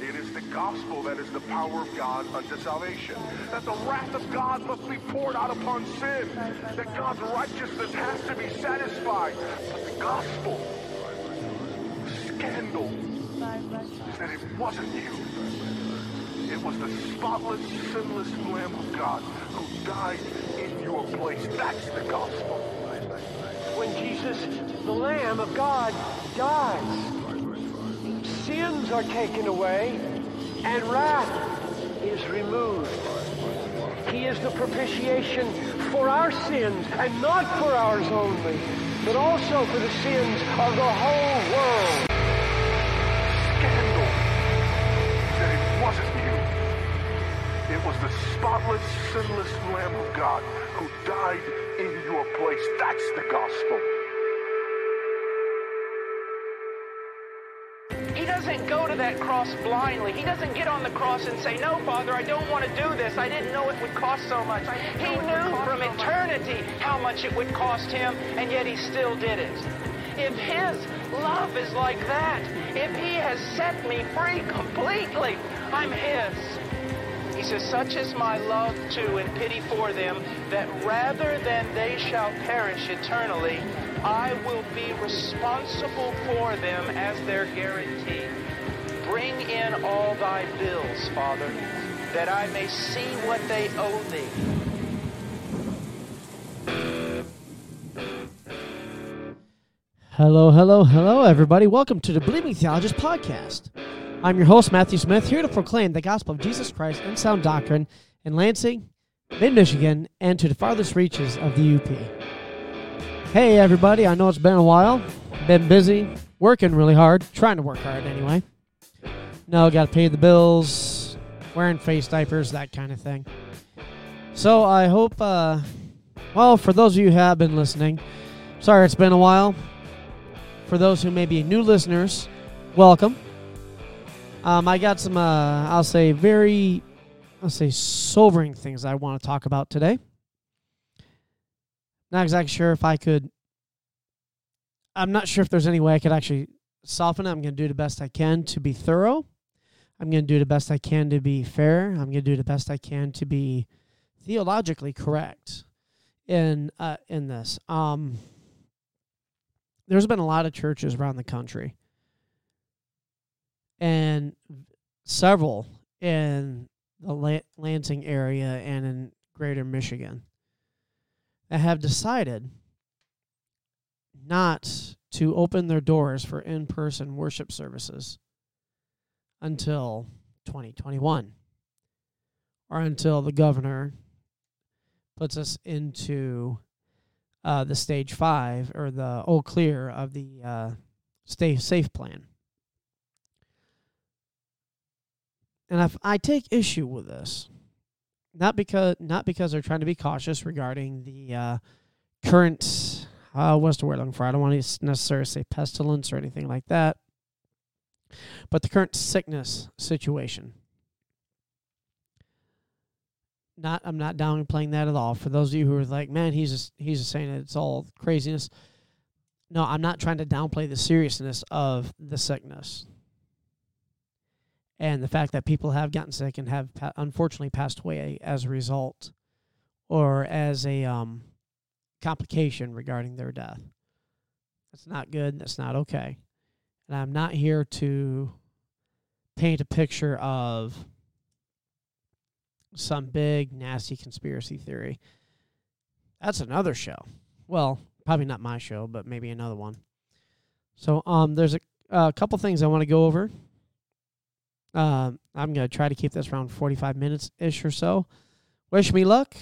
It is the gospel that is the power of God unto salvation. That the wrath of God must be poured out upon sin. That God's righteousness has to be satisfied. But the gospel, scandal, is that it wasn't you. It was the spotless, sinless Lamb of God who died in your place. That's the gospel. When Jesus, the Lamb of God, dies, sins are taken away and wrath is removed. He is the propitiation for our sins and not for ours only, but also for the sins of the whole world. Scandal that it wasn't you. It was the spotless, sinless Lamb of God who died in your place. That's the gospel. Doesn't go to that cross blindly. He doesn't get on the cross and say, No, Father, I don't want to do this. I didn't know it would cost so much. He knew from eternity how much it would cost him, and yet he still did it. If his love is like that, if he has set me free completely, I'm his. Says, Such is my love to and pity for them, that rather than they shall perish eternally, I will be responsible for them as their guarantee. Bring in all thy bills, Father, that I may see what they owe thee. Hello, hello, hello, everybody. Welcome to the Believing Theologist podcast. I'm your host, Matthew Smith, here to proclaim the gospel of Jesus Christ in sound doctrine in Lansing, mid Michigan, and to the farthest reaches of the UP. Hey, everybody. I know it's been a while. Been busy, working really hard, trying to work hard anyway. No, got to pay the bills, wearing face diapers, that kind of thing. So I hope, uh, well, for those of you who have been listening, sorry it's been a while. For those who may be new listeners, welcome. Um, I got some, uh, I'll say, very, I'll say, sobering things I want to talk about today. Not exactly sure if I could. I'm not sure if there's any way I could actually soften it. I'm going to do the best I can to be thorough. I'm going to do the best I can to be fair. I'm going to do the best I can to be theologically correct in uh, in this. Um, there's been a lot of churches around the country, and several in the Lansing area and in Greater Michigan that have decided not to open their doors for in person worship services until 2021 or until the governor puts us into uh, the stage five or the all clear of the uh, stay safe plan. And if I take issue with this, not because not because they're trying to be cautious regarding the uh, current uh, what's the word looking for? I don't want to necessarily say pestilence or anything like that, but the current sickness situation. Not I'm not downplaying that at all. For those of you who are like, man, he's just he's just saying it's all craziness. No, I'm not trying to downplay the seriousness of the sickness and the fact that people have gotten sick and have unfortunately passed away as a result or as a um, complication regarding their death. That's not good. That's not okay. And I'm not here to paint a picture of some big, nasty conspiracy theory. That's another show. Well, probably not my show, but maybe another one. So, um, there's a, a couple things I want to go over um, I'm gonna try to keep this around 45 minutes ish or so. Wish me luck.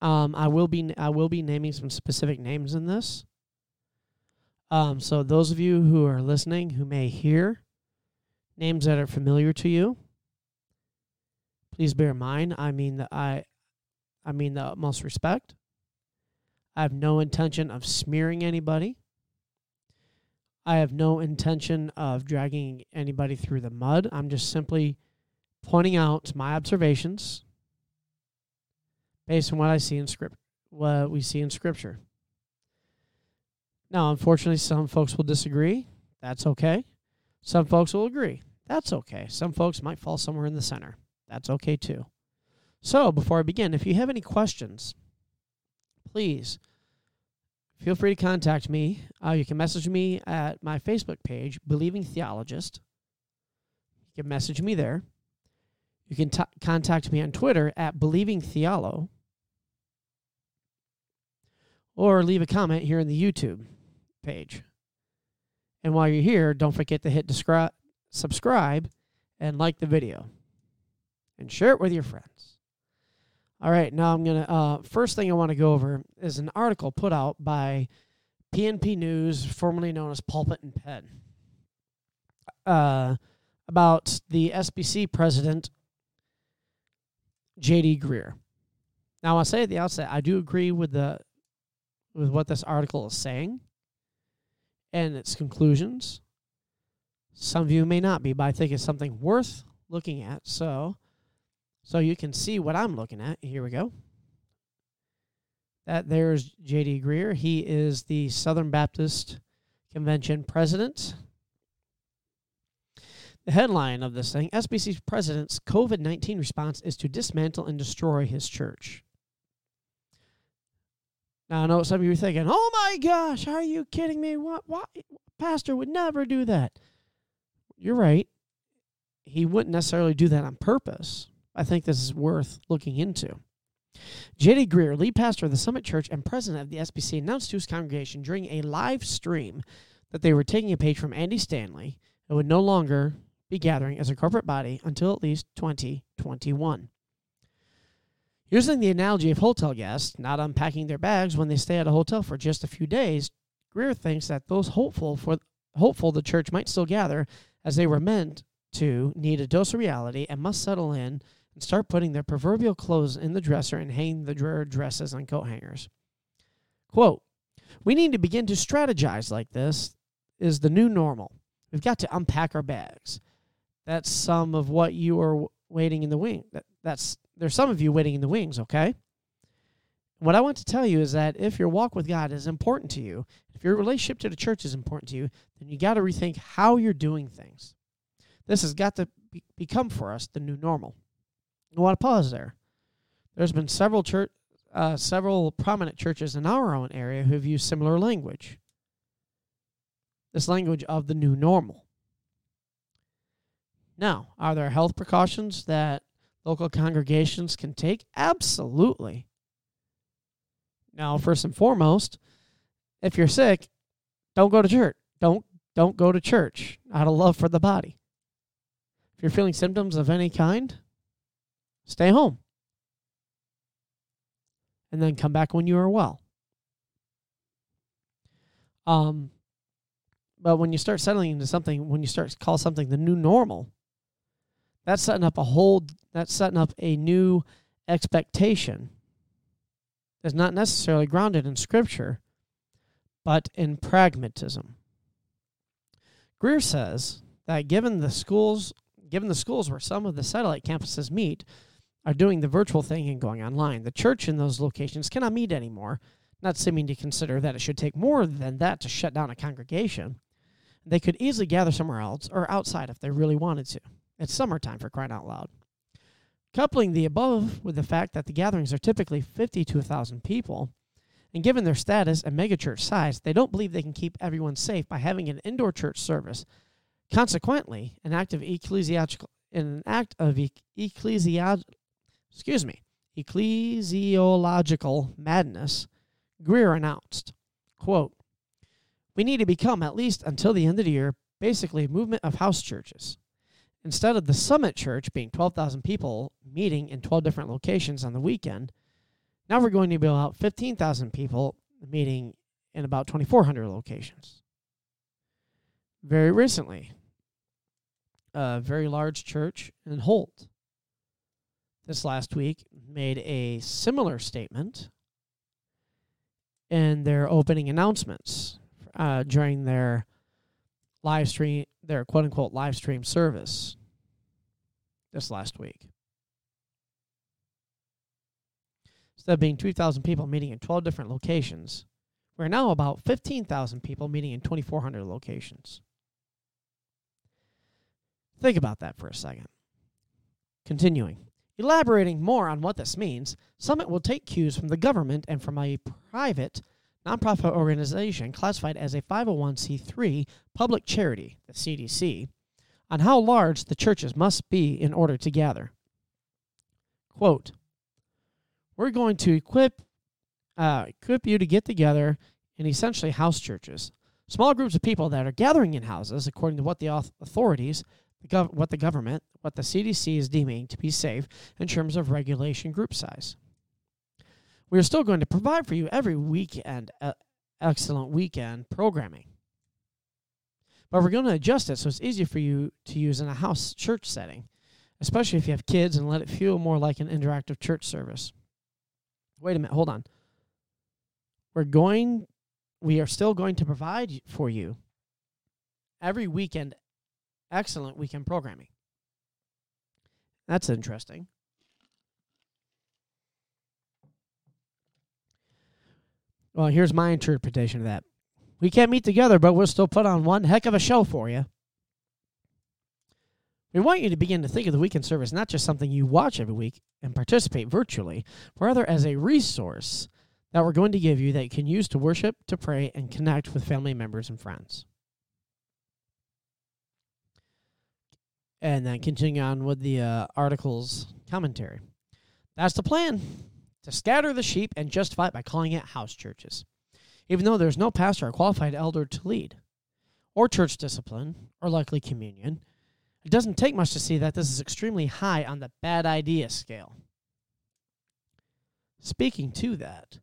Um, I will be I will be naming some specific names in this. Um, so those of you who are listening who may hear names that are familiar to you, please bear in mind. I mean the I, I mean the utmost respect. I have no intention of smearing anybody. I have no intention of dragging anybody through the mud. I'm just simply pointing out my observations based on what I see in script what we see in scripture. Now, unfortunately, some folks will disagree. That's okay. Some folks will agree. That's okay. Some folks might fall somewhere in the center. That's okay too. So, before I begin, if you have any questions, please feel free to contact me. Uh, you can message me at my Facebook page, Believing Theologist. You can message me there. You can t- contact me on Twitter at Believing Theolo, or leave a comment here in the YouTube page. And while you're here, don't forget to hit descri- subscribe and like the video and share it with your friends. All right, now I'm to, uh, first thing I want to go over is an article put out by PNP News, formerly known as Pulpit and Pen, uh, about the SBC president, J.D. Greear. Now, I'll say at the outset, I do agree with the with what this article is saying and its conclusions. Some of you may not be, but I think it's something worth looking at. So, so you can see what I'm looking at. Here we go. That there's J.D. Greear. He is the Southern Baptist Convention president. The headline of this thing SBC's president's COVID 19 response is to dismantle and destroy his church. Now, I know some of you are thinking, oh my gosh, are you kidding me? What, what? Pastor would never do that. You're right. He wouldn't necessarily do that on purpose. I think this is worth looking into. J.D. Greear, lead pastor of the Summit Church and president of the SBC, announced to his congregation during a live stream that they were taking a page from Andy Stanley and would no longer be gathering as a corporate body until at least 2021. Using the analogy of hotel guests not unpacking their bags when they stay at a hotel for just a few days, Greear thinks that those hopeful for hopeful the church might still gather as they were meant to need a dose of reality and must settle in and start putting their proverbial clothes in the dresser and hanging the dresses on coat hangers. Quote, we need to begin to strategize like this is the new normal. We've got to unpack our bags. That's some of what you are waiting in the wing. That, that's there's some of you waiting in the wings, okay? What I want to tell you is that if your walk with God is important to you, if your relationship to the church is important to you, then you got to rethink how you're doing things. This has got to be, become for us the new normal. I want to pause there. There's been several church, uh, several prominent churches in our own area who have used similar language. This language of the new normal. Now, are there health precautions that local congregations can take? Absolutely. Now, first and foremost, if you're sick, don't go to church. Don't don't go to church out of love for the body. If you're feeling symptoms of any kind, stay home. And then come back when you are well. Um but when you start settling into something, when you start call something the new normal, that's setting up a whole that's setting up a new expectation that's not necessarily grounded in scripture, but in pragmatism. Greear says that given the schools given the schools where some of the satellite campuses meet are doing the virtual thing and going online, the church in those locations cannot meet anymore, not seeming to consider that it should take more than that to shut down a congregation. They could easily gather somewhere else or outside if they really wanted to. It's summertime for crying out loud. Coupling the above with the fact that the gatherings are typically 50 to 1,000 people, and given their status and megachurch size, they don't believe they can keep everyone safe by having an indoor church service. Consequently, an act of ecclesiastical an act of ecclesiastical excuse me, ecclesiological madness, Greear announced, quote, We need to become, at least until the end of the year, basically a movement of house churches. Instead of the Summit Church being 12,000 people meeting in 12 different locations on the weekend, now we're going to be about 15,000 people meeting in about 2,400 locations. Very recently, a very large church in Holt this last week made a similar statement in their opening announcements uh, during their live stream, their quote unquote live stream service this last week. Instead of being 2,000 people meeting in 12 different locations, We're now about 15,000 people meeting in 2,400 locations. Think about that for a second. Continuing. Elaborating more on what this means, Summit will take cues from the government and from a private nonprofit organization classified as a 501c3 public charity, the CDC, on how large the churches must be in order to gather. Quote, we're going to equip uh, equip you to get together in essentially house churches, small groups of people that are gathering in houses according to what the authorities, the gov- what the government, what the CDC is deeming to be safe in terms of regulation group size. We are still going to provide for you every weekend uh, excellent weekend programming. But we're going to adjust it so it's easier for you to use in a house church setting, especially if you have kids and let it feel more like an interactive church service. Wait a minute, hold on. We're going we are still going to provide for you every weekend excellent weekend programming. That's interesting. Well, here's my interpretation of that. We can't meet together, but we'll still put on one heck of a show for you. We want you to begin to think of the weekend service not just something you watch every week and participate virtually, but rather as a resource that we're going to give you that you can use to worship, to pray, and connect with family members and friends. And then continue on with the uh, article's commentary. That's the plan to scatter the sheep and justify it by calling it house churches, even though there's no pastor or qualified elder to lead, or church discipline, or likely communion. It doesn't take much to see that this is extremely high on the bad idea scale. Speaking to that,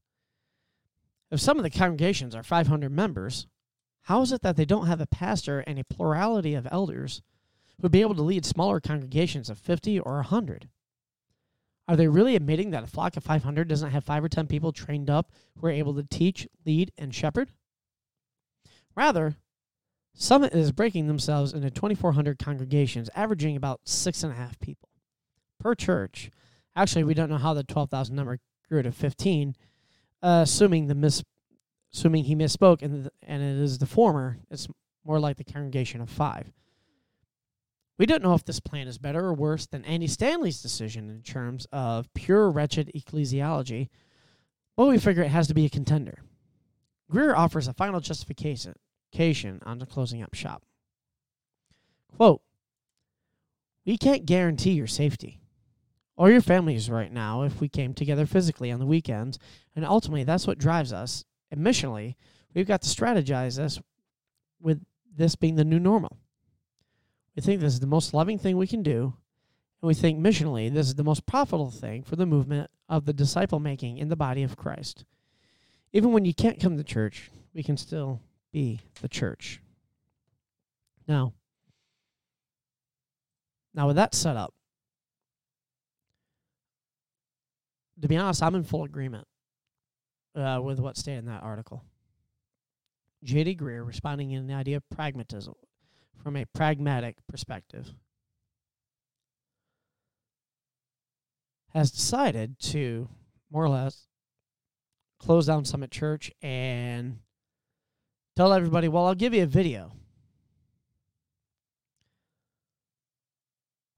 if some of the congregations are 500 members, how is it that they don't have a pastor and a plurality of elders would be able to lead smaller congregations of 50 or 100? Are they really admitting that a flock of 500 doesn't have 5 or 10 people trained up who are able to teach, lead, and shepherd? Rather, Summit is breaking themselves into 2,400 congregations, averaging about six and a half people per church. Actually, we don't know how the 12,000 number grew to 15, uh, assuming the miss, assuming he misspoke, and the, and it is the former. It's more like the congregation of five. We don't know if this plan is better or worse than Andy Stanley's decision in terms of pure wretched ecclesiology, but we figure it has to be a contender. Greear offers a final justification on the closing up shop. Quote, We can't guarantee your safety or your families right now if we came together physically on the weekends. And ultimately, that's what drives us. And missionally, we've got to strategize this with this being the new normal. We think this is the most loving thing we can do. And we think missionally, this is the most profitable thing for the movement of the disciple making in the body of Christ. Even when you can't come to church, we can still be the church. Now, now with that set up, to be honest, I'm in full agreement uh, with what's stated in that article. J.D. Greear responding in the idea of pragmatism from a pragmatic perspective has decided to more or less close down Summit Church and tell everybody, well, I'll give you a video.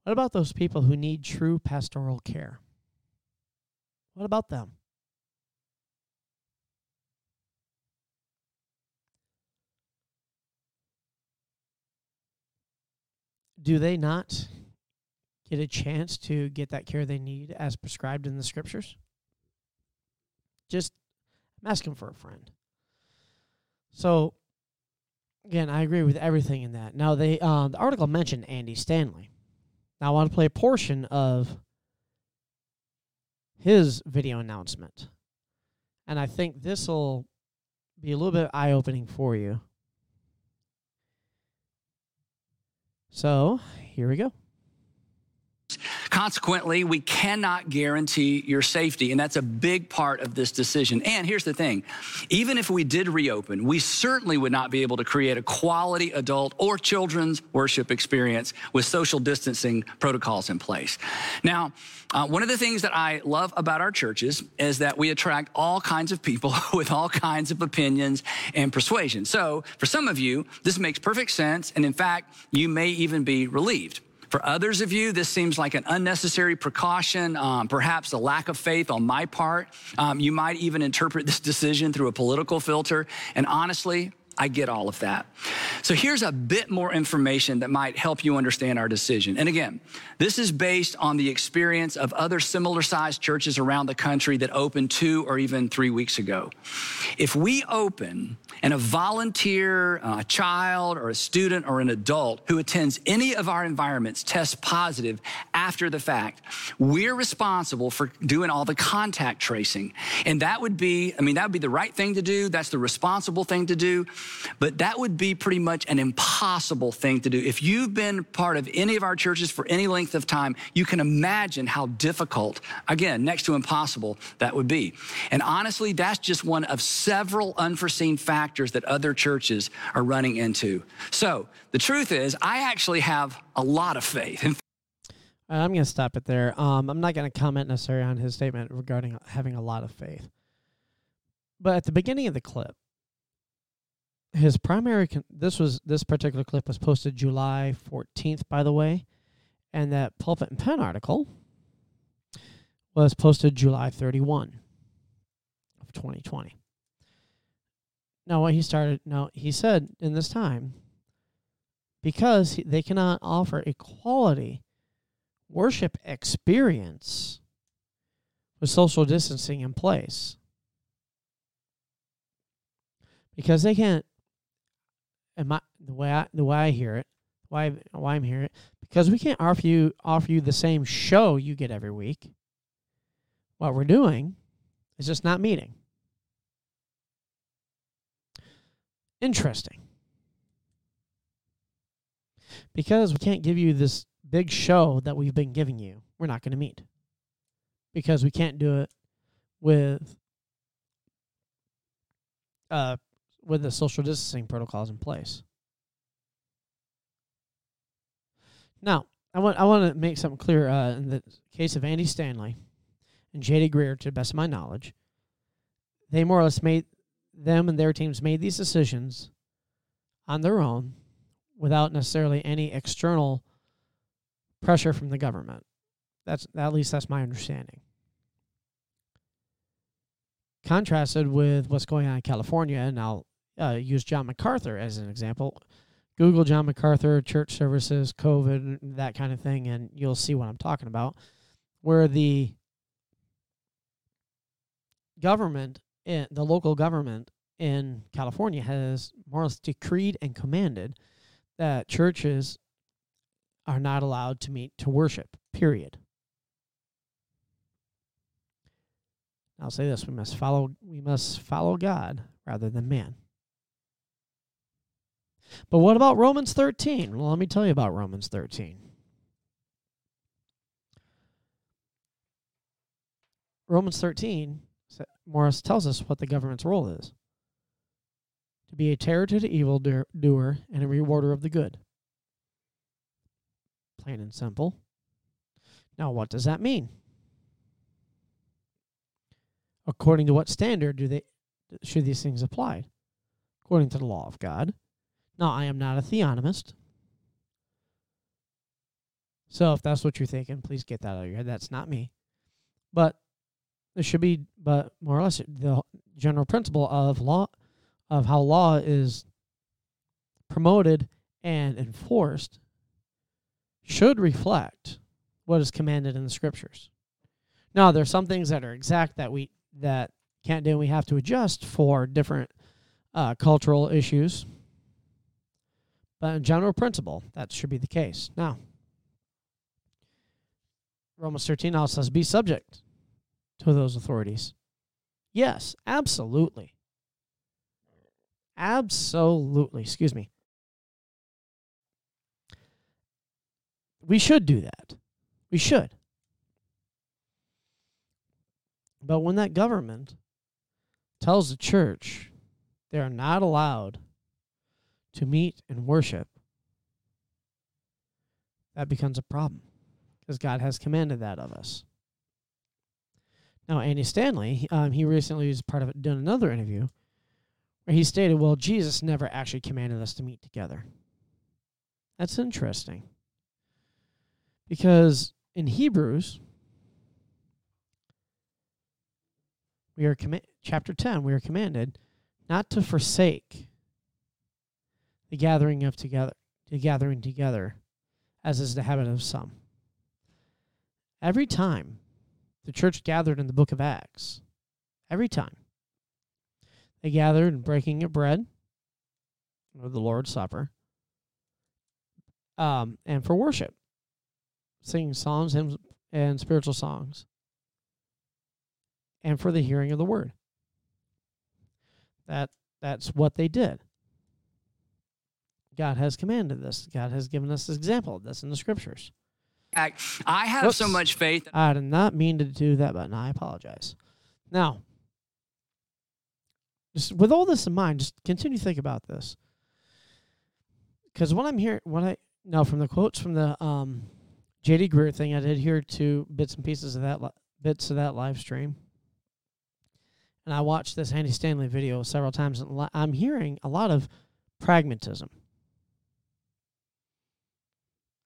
What about those people who need true pastoral care? What about them? Do they not get a chance to get that care they need as prescribed in the scriptures? Just I'm asking for a friend. So again, I agree with everything in that. Now they uh, the article mentioned Andy Stanley. Now I want to play a portion of his video announcement. And I think this will be a little bit eye opening for you. So, here we go consequently, we cannot guarantee your safety. And that's a big part of this decision. And here's the thing even if we did reopen, we certainly would not be able to create a quality adult or children's worship experience with social distancing protocols in place. Now, uh, one of the things that I love about our churches is that we attract all kinds of people with all kinds of opinions and persuasion. So, for some of you, this makes perfect sense. And in fact, you may even be relieved. For others of you, this seems like an unnecessary precaution, um, perhaps a lack of faith on my part. Um, you might even interpret this decision through a political filter. And honestly, I get all of that. So here's a bit more information that might help you understand our decision. And again, this is based on the experience of other similar sized churches around the country that opened two or even three weeks ago. If we open and a volunteer, uh, a child, or a student, or an adult who attends any of our environments tests positive after the fact, we're responsible for doing all the contact tracing. And that would be, I mean, that would be the right thing to do. That's the responsible thing to do. But that would be pretty much an impossible thing to do. If you've been part of any of our churches for any length of time, you can imagine how difficult, again, next to impossible, that would be. And honestly, that's just one of several unforeseen factors that other churches are running into. So the truth is, I actually have a lot of faith. I'm going to stop it there. Um, I'm not going to comment necessarily on his statement regarding having a lot of faith. But at the beginning of the clip, his primary con- this was this particular clip was posted July 14th by the way and that pulpit and pen article was posted July 31 of 2020 now what he started now he said in this time because he, they cannot offer a quality worship experience with social distancing in place. Because they can't and my the way I the way I hear it, why why I'm hearing it, because we can't offer you offer you the same show you get every week. What we're doing is just not meeting. Interesting. Because we can't give you this big show that we've been giving you, we're not going to meet. Because we can't do it with uh with the social distancing protocols in place. Now, I want I want to make something clear. Uh, in the case of Andy Stanley and J.D. Greear, to the best of my knowledge, they more or less made them and their teams made these decisions on their own without necessarily any external pressure from the government. That's at least that's my understanding contrasted with what's going on in California, and I'll uh, use John MacArthur as an example. Google John MacArthur, church services, COVID, that kind of thing, and you'll see what I'm talking about. Where the government, in, the local government in California has more or less decreed and commanded that churches are not allowed to meet to worship, period. I'll say this, we must follow we must follow God rather than man. But what about Romans 13? Well, let me tell you about Romans 13. Romans 13, Morris tells us what the government's role is to be a terror to the evil doer and a rewarder of the good. Plain and simple. Now, what does that mean? According to what standard do they should these things apply? According to the law of God. Now, I am not a theonomist. So if that's what you're thinking, please get that out of your head. That's not me. But there should be, but more or less, the general principle of law, of how law is promoted and enforced, should reflect what is commanded in the scriptures. Now, there's some things that are exact that we that can't do. And we have to adjust for different uh, cultural issues but general principle, that should be the case. Now, Romans 13 also says, be subject to those authorities. Yes, absolutely. Absolutely. Excuse me. We should do that. We should. But when that government tells the church they are not allowed to meet and worship, that becomes a problem because God has commanded that of us. Now, Andy Stanley, um, he recently was part of done another interview where he stated, well, Jesus never actually commanded us to meet together. That's interesting. Because in Hebrews, we are comm- chapter 10, we are commanded not to forsake the gathering of together, the gathering together, as is the habit of some. Every time the church gathered in the book of Acts, every time they gathered in breaking of bread, or the Lord's Supper, um, and for worship, singing psalms, hymns, and spiritual songs, and for the hearing of the word. That that's what they did. God has commanded this. God has given us an example of this in the scriptures. I have so much faith. I did not mean to do that button. I apologize. Now, just with all this in mind, just continue to think about this. Because what I'm hearing, what I now from the quotes from the um, JD Greear thing, I did hear two bits and pieces of that li- bits of that live stream, and I watched this Andy Stanley video several times. And I'm hearing a lot of pragmatism,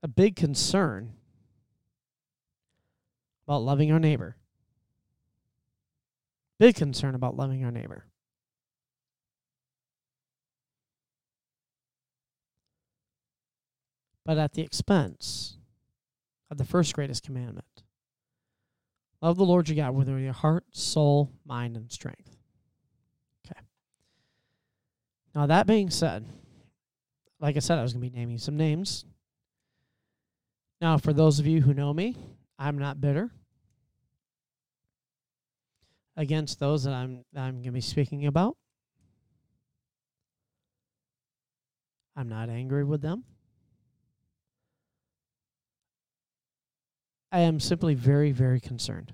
a big concern about loving our neighbor. Big concern about loving our neighbor. But at the expense of the first greatest commandment love the Lord your God with all your heart, soul, mind, and strength. Okay. Now, that being said, like I said, I was going to be naming some names. Now, for those of you who know me, I'm not bitter against those that I'm that I'm going to be speaking about. I'm not angry with them. I am simply very, very concerned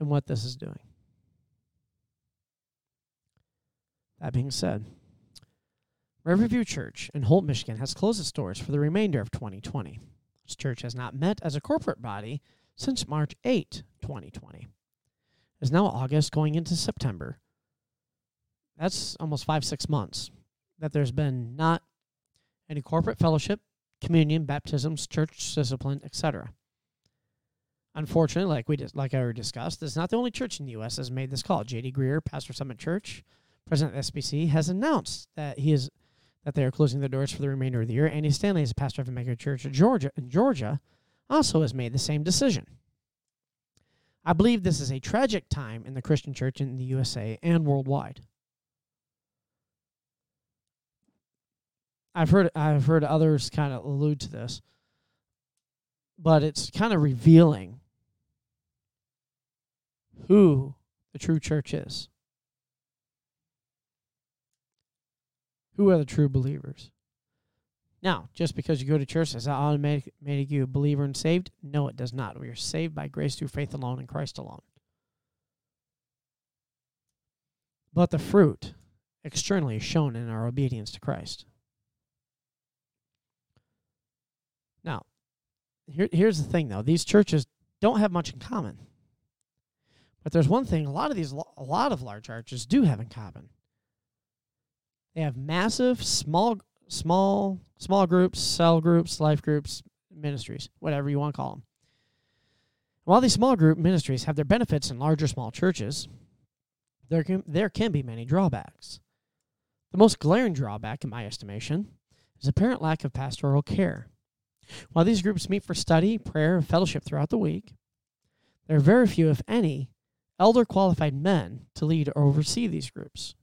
in what this is doing. That being said, Riverview Church in Holt, Michigan has closed its doors for the remainder of 2020. This church has not met as a corporate body since March 8, 2020. It is now August going into September. That's almost five, six months that there's been not any corporate fellowship, communion, baptisms, church discipline, etc. Unfortunately, like we just like I already discussed, this is not the only church in the U.S. has made this call. J.D. Greear, pastor Summit Church, president of SBC, has announced that he is that they are closing their doors for the remainder of the year. Andy Stanley, is a pastor of a mega church in Georgia, in Georgia, also has made the same decision. I believe this is a tragic time in the Christian church in the USA and worldwide. I've heard I've heard others kind of allude to this, but it's kind of revealing who the true church is. Who are the true believers? Now, just because you go to church, does that automatically make you a believer and saved? No, it does not. We are saved by grace through faith alone in Christ alone. But the fruit externally is shown in our obedience to Christ. Now, here, here's the thing, though. These churches don't have much in common. But there's one thing a lot of these a lot of large churches do have in common. They have massive small small small groups, cell groups, life groups, ministries, whatever you want to call them. While these small group ministries have their benefits in larger small churches, there can there can be many drawbacks. The most glaring drawback, in my estimation, is apparent lack of pastoral care. While these groups meet for study, prayer, and fellowship throughout the week, there are very few, if any, elder qualified men to lead or oversee these groups.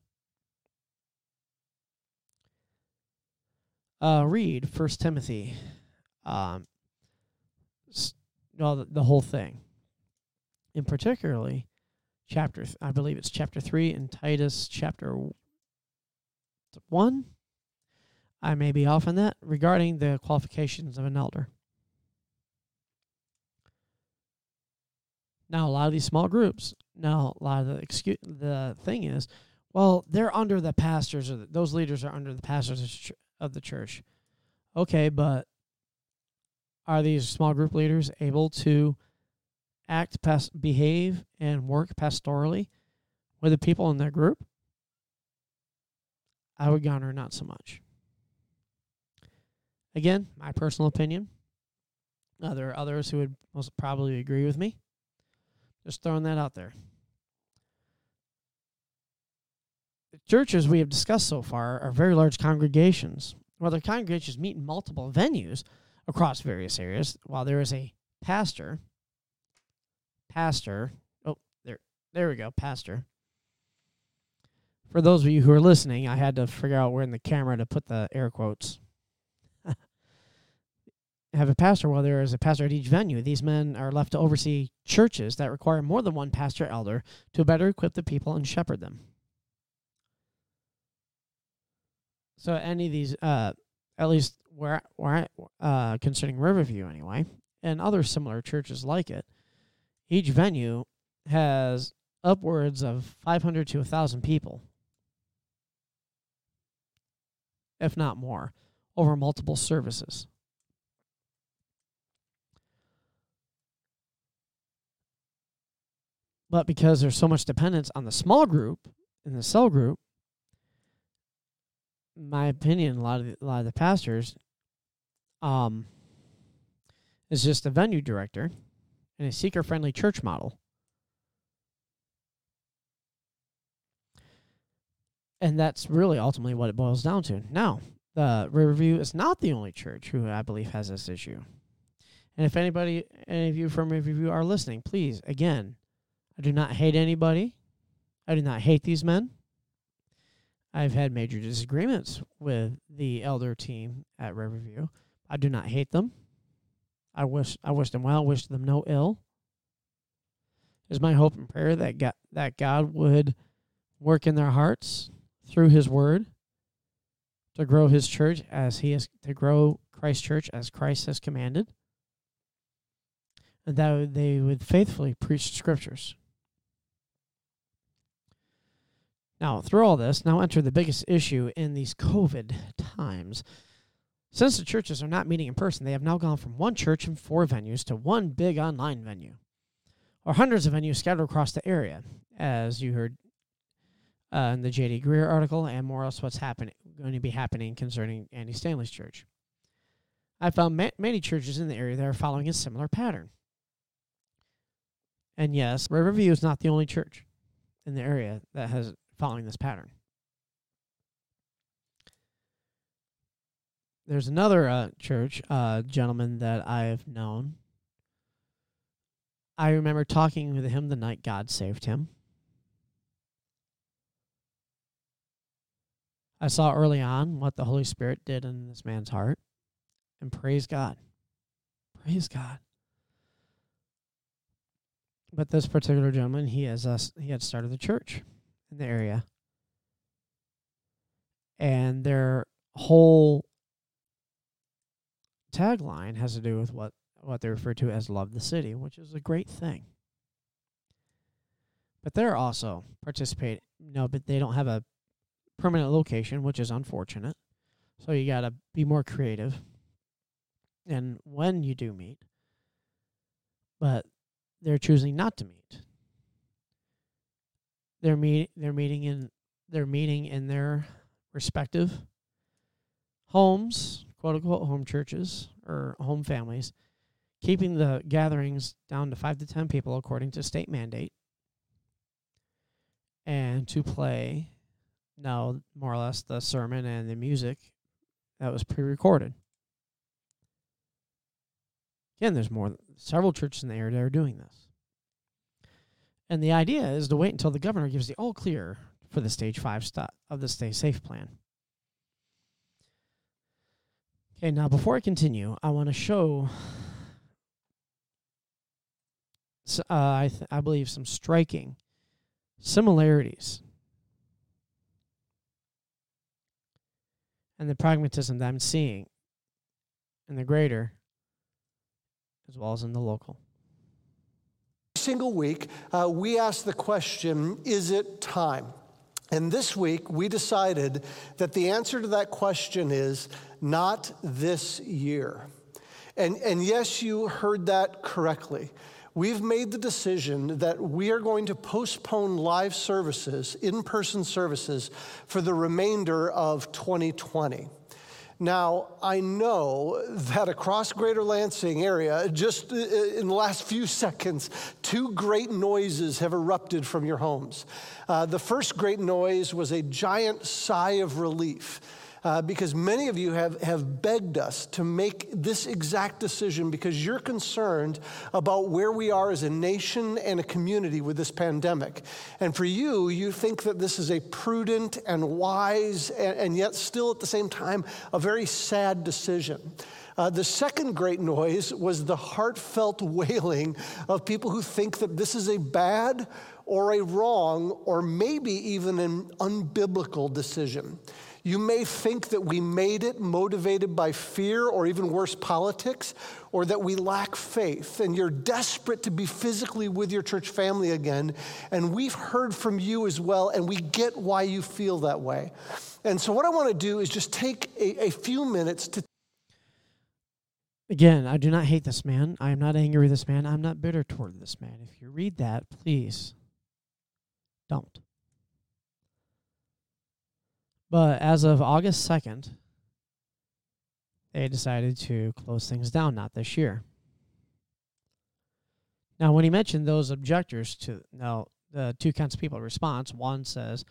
Uh, read First Timothy, um, well, the, the whole thing, and particularly chapter. Th- I believe it's chapter three and Titus chapter one. I may be off on that regarding the qualifications of an elder. Now, a lot of these small groups, now a lot of the excuse, the thing is, well, they're under the pastors, or the, those leaders are under the pastors of the church. Okay, but are these small group leaders able to act, pas- behave, and work pastorally with the people in their group? I would garner not so much. Again, my personal opinion. Uh, there are others who would most probably agree with me. Just throwing that out there. The churches we have discussed so far are very large congregations. While their congregations meet in multiple venues across various areas, while there is a pastor, pastor, oh, there, there we go, pastor. For those of you who are listening, I had to figure out where in the camera to put the air quotes have a pastor while there is a pastor at each venue. These men are left to oversee churches that require more than one pastor elder to better equip the people and shepherd them. So any of these, uh, at least where where uh, concerning Riverview anyway, and other similar churches like it, each venue has upwards of 500 to 1,000 people, if not more, over multiple services. But because there's so much dependence on the small group and the cell group, my opinion, a lot of the, a lot of the pastors, um, is just a venue director and a seeker-friendly church model. And that's really ultimately what it boils down to. Now, the Riverview is not the only church who I believe has this issue. And if anybody, any of you from Riverview are listening, please, again, I do not hate anybody. I do not hate these men. I've had major disagreements with the elder team at Riverview. I do not hate them. I wish I wish them well, wish them no ill. It's my hope and prayer that God, that God would work in their hearts through his word to grow his church as he is to grow Christ church as Christ has commanded. And that they would faithfully preach scriptures. Now, through all this, now enter the biggest issue in these COVID times. Since the churches are not meeting in person, they have now gone from one church and four venues to one big online venue, or hundreds of venues scattered across the area, as you heard uh, in the J.D. Greear article, and more or less what's happening going to be happening concerning Andy Stanley's church. I found ma- many churches in the area that are following a similar pattern. And yes, Riverview is not the only church in the area that has following this pattern. There's another uh, church uh, gentleman that I've known. I remember talking with him the night God saved him. I saw early on what the Holy Spirit did in this man's heart, and praise God. Praise God. But this particular gentleman, he has us. He had started the church in the area. And their whole tagline has to do with what, what they refer to as love the city, which is a great thing. But they're also participate no, but they don't have a permanent location, which is unfortunate. So you gotta be more creative. And when you do meet. But they're choosing not to meet they're meet they're meeting in they're meeting in their respective homes, quote unquote home churches or home families, keeping the gatherings down to five to ten people according to state mandate. And to play now more or less the sermon and the music that was pre recorded. Again, there's more several churches in the area that are doing this. And the idea is to wait until the governor gives the all clear for the stage five stop of the stay safe plan. Okay, now before I continue, I want to show, uh, I, th- I believe, some striking similarities and the pragmatism that I'm seeing in the greater as well as in the local single week, uh, we ask the question Is it time? And this week, we decided that the answer to that question is not this year. And, and yes, you heard that correctly. We've made the decision that we are going to postpone live services, in person services, for the remainder of 2020. Now, I know that across Greater Lansing area, just in the last few seconds, two great noises have erupted from your homes. Uh, the first great noise was a giant sigh of relief uh, because many of you have, have begged us to make this exact decision because you're concerned about where we are as a nation and a community with this pandemic. And for you, you think that this is a prudent and wise, and, and yet still at the same time, a very sad decision. Uh, the second great noise was the heartfelt wailing of people who think that this is a bad or a wrong or maybe even an unbiblical decision. You may think that we made it motivated by fear or even worse, politics, or that we lack faith and you're desperate to be physically with your church family again. And we've heard from you as well, and we get why you feel that way. And so, what I want to do is just take a, a few minutes to Again, I do not hate this man. I am not angry with this man. I'm not bitter toward this man. If you read that, please don't. But as of August 2nd, they decided to close things down, not this year. Now, when he mentioned those objectors to now the two kinds of people response, one says,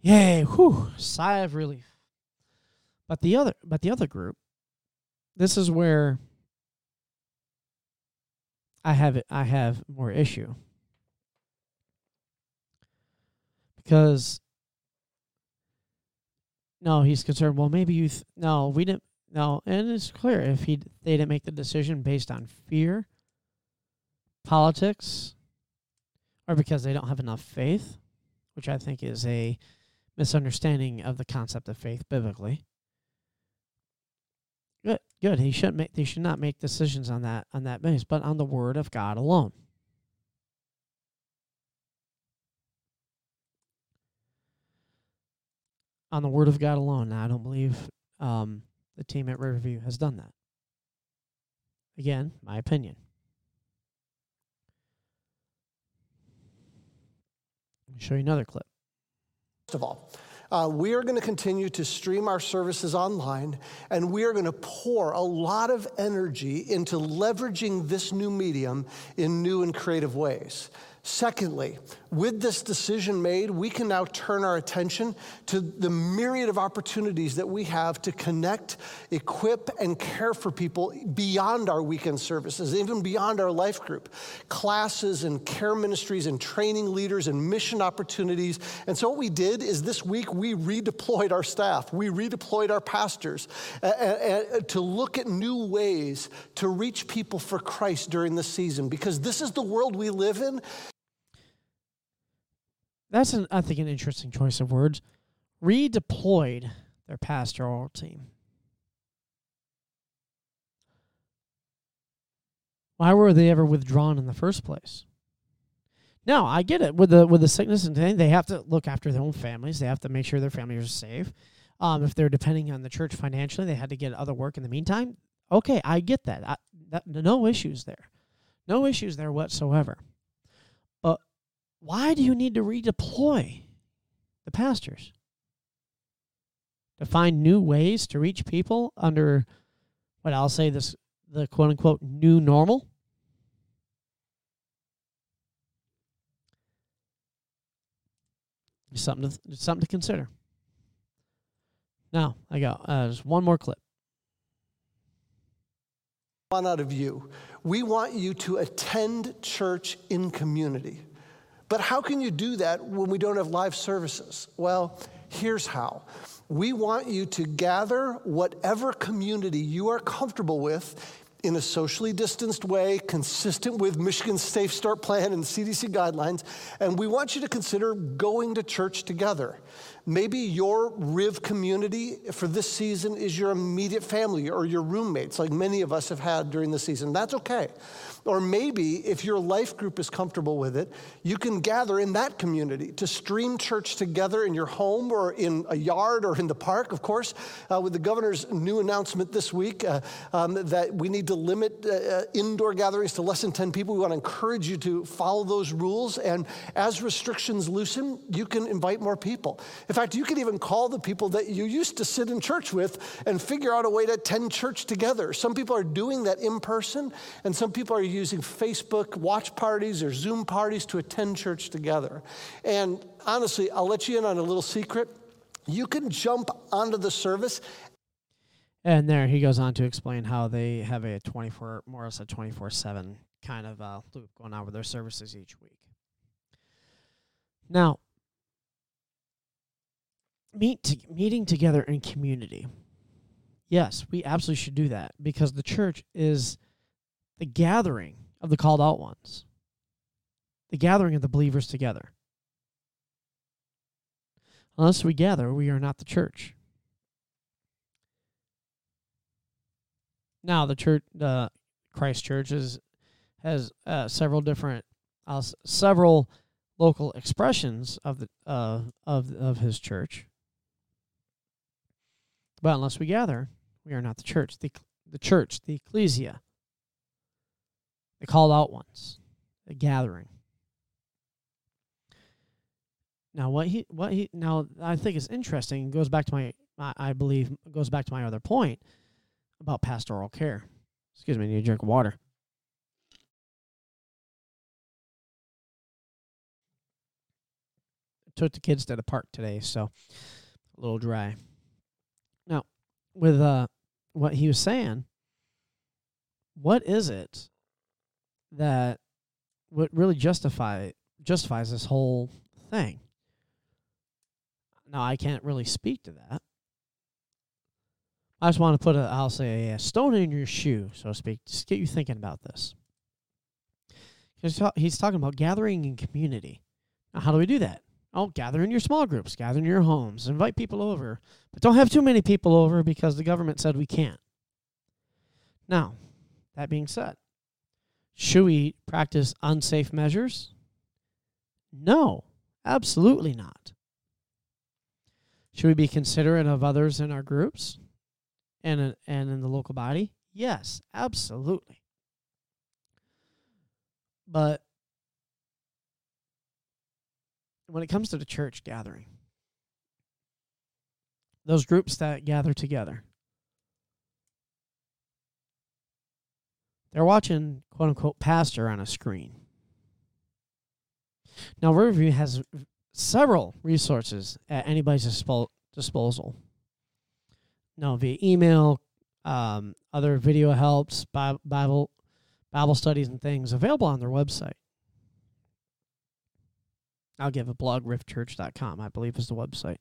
"Yay, whew, sigh of relief," but the other, but the other group, this is where I have I have more issue because no, he's concerned. Well, maybe you. Th- no, we didn't. No, and it's clear if he they didn't make the decision based on fear, politics, or because they don't have enough faith, which I think is a misunderstanding of the concept of faith biblically. Good, good. He should make. They should not make decisions on that on that base, but on the word of God alone. On the Word of God alone. Now, I don't believe um, the team at Riverview has done that. Again, my opinion. Let me show you another clip. First of all, uh, we are going to continue to stream our services online, and we are going to pour a lot of energy into leveraging this new medium in new and creative ways. Secondly, with this decision made, we can now turn our attention to the myriad of opportunities that we have to connect, equip, and care for people beyond our weekend services, even beyond our life group. Classes and care ministries and training leaders and mission opportunities. And so, what we did is this week we redeployed our staff, we redeployed our pastors uh, uh, to look at new ways to reach people for Christ during this season because this is the world we live in. That's an I think an interesting choice of words. Redeployed their pastoral team. Why were they ever withdrawn in the first place? Now I get it with the with the sickness and thing. They have to look after their own families. They have to make sure their families are safe. Um, if they're depending on the church financially, they had to get other work in the meantime. Okay, I get that. I, that no issues there, no issues there whatsoever. Why do you need to redeploy the pastors? To find new ways to reach people under what I'll say this the quote unquote new normal? something to something to consider. Now I got uh, just one more clip. One out of you. We want you to attend church in community. But how can you do that when we don't have live services? Well, here's how. We want you to gather whatever community you are comfortable with in a socially distanced way, consistent with Michigan's Safe Start Plan and CDC guidelines. And we want you to consider going to church together. Maybe your Riv community for this season is your immediate family or your roommates, like many of us have had during the season. That's okay. Or maybe if your life group is comfortable with it, you can gather in that community to stream church together in your home or in a yard or in the park, of course, uh, with the governor's new announcement this week uh, um, that we need to limit uh, uh indoor gatherings to less than 10 people. We want to encourage you to follow those rules. And as restrictions loosen, you can invite more people. In fact, you can even call the people that you used to sit in church with and figure out a way to attend church together. Some people are doing that in person, and some people are using Facebook watch parties or Zoom parties to attend church together. And honestly, I'll let you in on a little secret. You can jump onto the service. And there he goes on to explain how they have a 24, more or less a 24 7 kind of uh, loop going on with their services each week. Now, meet to, meeting together in community. Yes, we absolutely should do that because the church is the gathering of the called out ones, the gathering of the believers together. Unless we gather, we are not the church. Now, the church, the Christ Church, is, has uh, several different, uh, several local expressions of the uh, of of his church. But unless we gather, we are not the church. The the church, the ecclesia, the called out ones, the gathering. Now what he what he now I think is interesting goes back to my I believe goes back to my other point about pastoral care. Excuse me, I need a drink of water. took the kids to the park today, so a little dry. With uh what he was saying, what is it that what really justify justifies this whole thing. Now I can't really speak to that. I just want to put a I'll say a stone in your shoe, so to speak, just get you thinking about this. He's talking about gathering in community. Now, how do we do that? Oh, gather in your small groups, gather in your homes, invite people over, but don't have too many people over because the government said we can't. Now, that being said, should we practice unsafe measures? No, absolutely not. Should we be considerate of others in our groups and in, and in the local body? Yes, absolutely. But when it comes to the church gathering, those groups that gather together, They're watching quote unquote pastor on a screen. Now, Riverview has several resources at anybody's dispo- disposal. Now, via email, um, other video helps, Bible, Bible studies, and things available on their website. I'll give a blog, rivchurch.com, I believe is the website.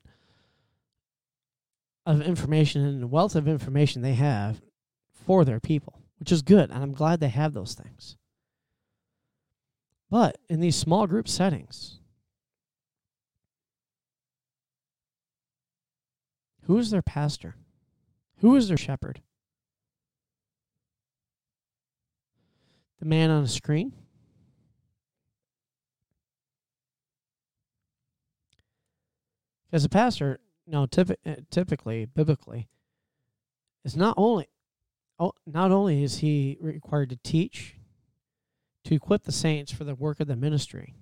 Of information and wealth of information they have for their people which is good. And I'm glad they have those things. But in these small group settings, who is their pastor? Who is their shepherd? The man on a screen? Because a pastor, no, typ- uh, typically, biblically, is not only oh, not only is he required to teach, to equip the saints for the work of the ministry,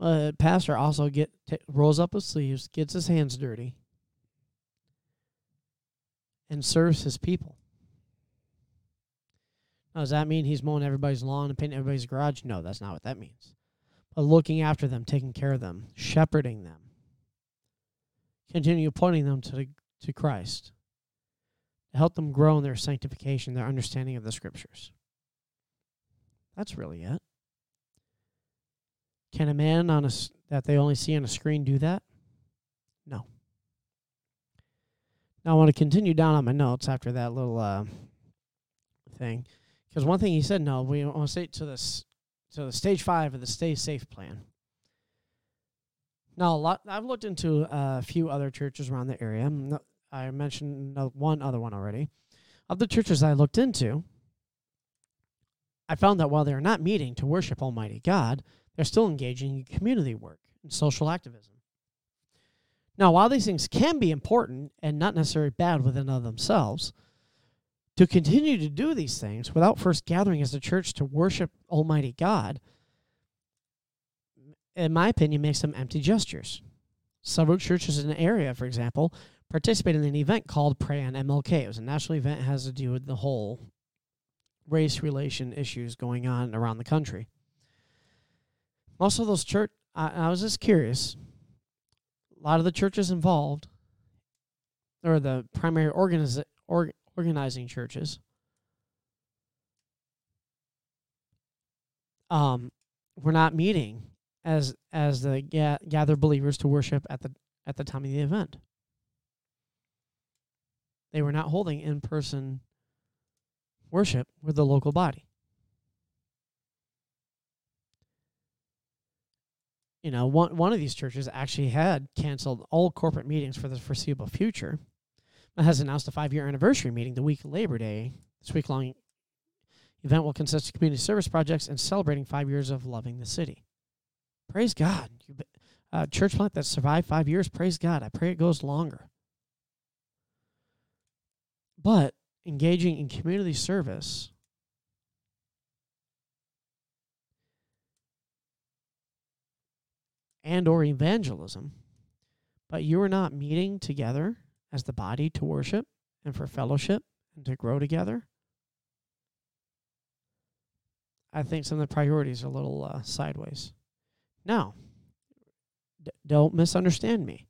uh, pastor also get t- rolls up his sleeves, gets his hands dirty, and serves his people. Now, does that mean he's mowing everybody's lawn and painting everybody's garage? No, that's not what that means. But looking after them, taking care of them, shepherding them, continue pointing them to the, to Christ to help them grow in their sanctification, their understanding of the scriptures. That's really it. Can a man on a that they only see on a screen do that? No. Now I want to continue down on my notes after that little uh, thing, because one thing he said, no, we want to stay to this to the stage five of the Stay Safe plan. Now, a lot I've looked into a few other churches around the area. I mentioned one other one already. Of the churches I looked into, I found that while they are not meeting to worship Almighty God, they're still engaging in community work and social activism. Now, while these things can be important and not necessarily bad within of themselves, to continue to do these things without first gathering as a church to worship Almighty God, in my opinion, makes them empty gestures. Several churches in the area, for example, participated in an event called Pray on MLK. It was a national event has to do with the whole race relation issues going on around the country. Most of those church, I, I was just curious. A lot of the churches involved, or the primary organiz, or, organizing churches, um, were not meeting as as the ga- gathered believers to worship at the at the time of the event. They were not holding in person worship with the local body. You know, one one of these churches actually had canceled all corporate meetings for the foreseeable future, has announced a five year anniversary meeting the week Labor Day. This week long event will consist of community service projects and celebrating five years of loving the city. Praise God. Uh, church plant that survived five years, praise God. I pray it goes longer. But engaging in community service and or evangelism but you are not meeting together as the body to worship and for fellowship and to grow together i think some of the priorities are a little uh, sideways now d- don't misunderstand me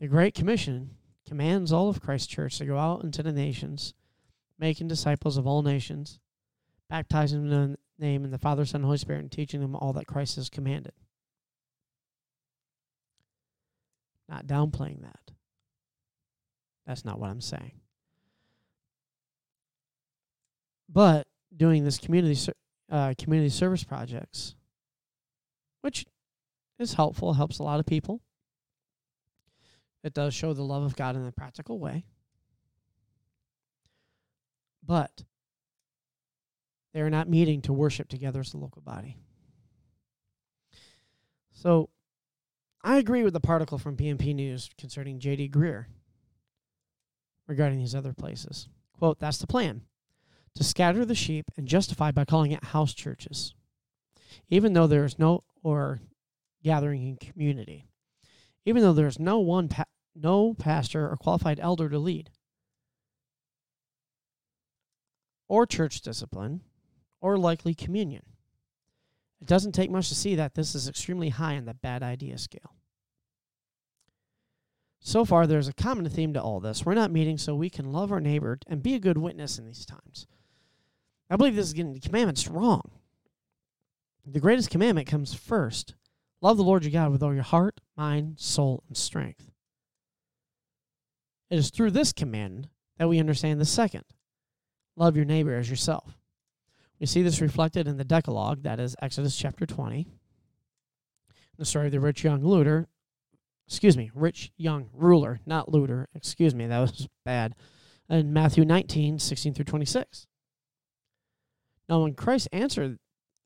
the great commission commands all of Christ's church to go out into the nations, making disciples of all nations, baptizing them in the name of the Father, Son, and Holy Spirit, and teaching them all that Christ has commanded. Not downplaying that. That's not what I'm saying. But doing this community ser- uh, community service projects, which is helpful, helps a lot of people. It does show the love of God in a practical way. But they are not meeting to worship together as a local body. So I agree with the particle from PNP News concerning J.D. Greear regarding these other places. Quote, that's the plan to scatter the sheep and justify by calling it house churches, even though there is no or gathering in community even though there's no one pa- no pastor or qualified elder to lead or church discipline or likely communion. It doesn't take much to see that this is extremely high on the bad idea scale. So far, there's a common theme to all this. We're not meeting so we can love our neighbor and be a good witness in these times. I believe this is getting the commandments wrong. The greatest commandment comes first Love the Lord your God with all your heart, mind, soul, and strength. It is through this command that we understand the second love your neighbor as yourself. We see this reflected in the Decalogue, that is Exodus chapter 20. The story of the rich young looter, excuse me, rich young ruler, not looter, excuse me, that was bad. In Matthew 19, 16 through 26. Now, when Christ answered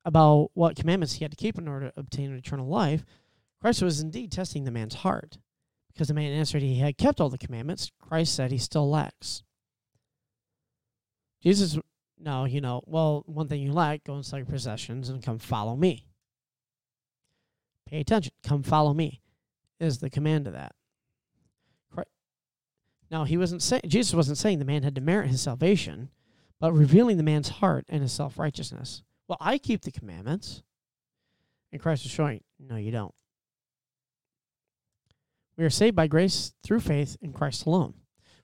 about what commandments he had to keep in order to obtain eternal life, Christ was indeed testing the man's heart. Because the man answered he had kept all the commandments, Christ said he still lacks. Jesus, no, you know, well, one thing you lack, go and sell your possessions and come follow me. Pay attention, come follow me, is the command of that. Now, he wasn't saying, Jesus wasn't saying the man had to merit his salvation, but revealing the man's heart and his self righteousness. Well, I keep the commandments. And Christ is showing, no, you don't. We are saved by grace through faith in Christ alone.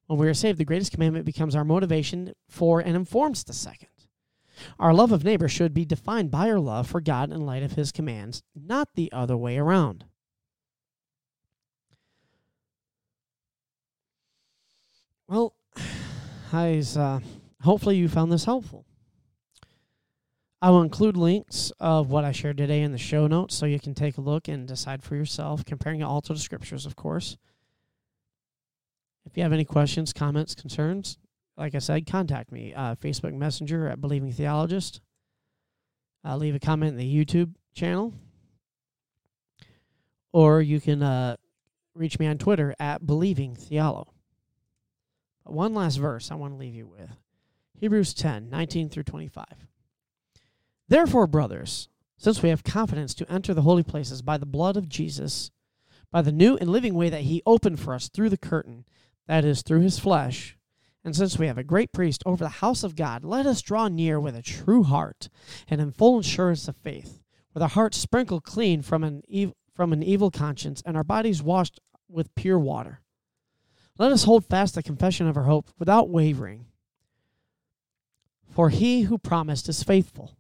When we are saved, the greatest commandment becomes our motivation for and informs the second. Our love of neighbor should be defined by our love for God in light of his commands, not the other way around. Guys, uh, hopefully you found this helpful. I will include links of what I shared today in the show notes so you can take a look and decide for yourself, comparing it all to the scriptures, of course. If you have any questions, comments, concerns, like I said, contact me. Uh, Facebook Messenger at Believing Theologist. Uh, leave a comment in the YouTube channel. Or you can uh, reach me on Twitter at Believing Theolo. But one last verse I want to leave you with Hebrews 10 19 through 25. Therefore, brothers, since we have confidence to enter the holy places by the blood of Jesus, by the new and living way that he opened for us through the curtain, that is, through his flesh, and since we have a great priest over the house of God, let us draw near with a true heart and in full assurance of faith, with our hearts sprinkled clean from an, ev- from an evil conscience and our bodies washed with pure water. Let us hold fast the confession of our hope without wavering. For he who promised is faithful.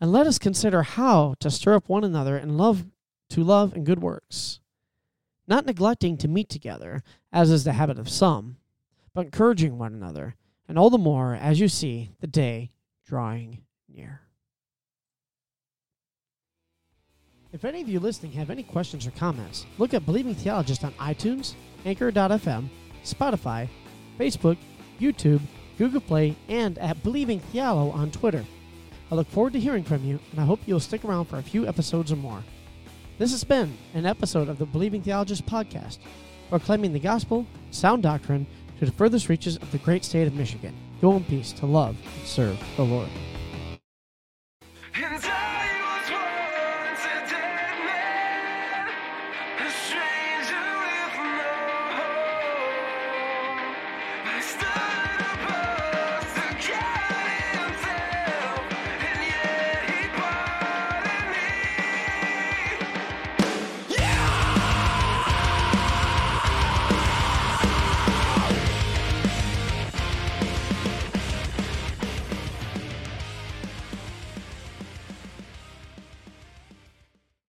And let us consider how to stir up one another in love to love and good works, not neglecting to meet together, as is the habit of some, but encouraging one another, and all the more as you see the day drawing near. If any of you listening have any questions or comments, look at Believing Theologist on iTunes, Anchor.fm, Spotify, Facebook, YouTube, Google Play, and at Believing Theolo on Twitter. I look forward to hearing from you, and I hope you'll stick around for a few episodes or more. This has been an episode of the Believing Theologist podcast, proclaiming the gospel, sound doctrine, to the furthest reaches of the great state of Michigan. Go in peace to love and serve the Lord.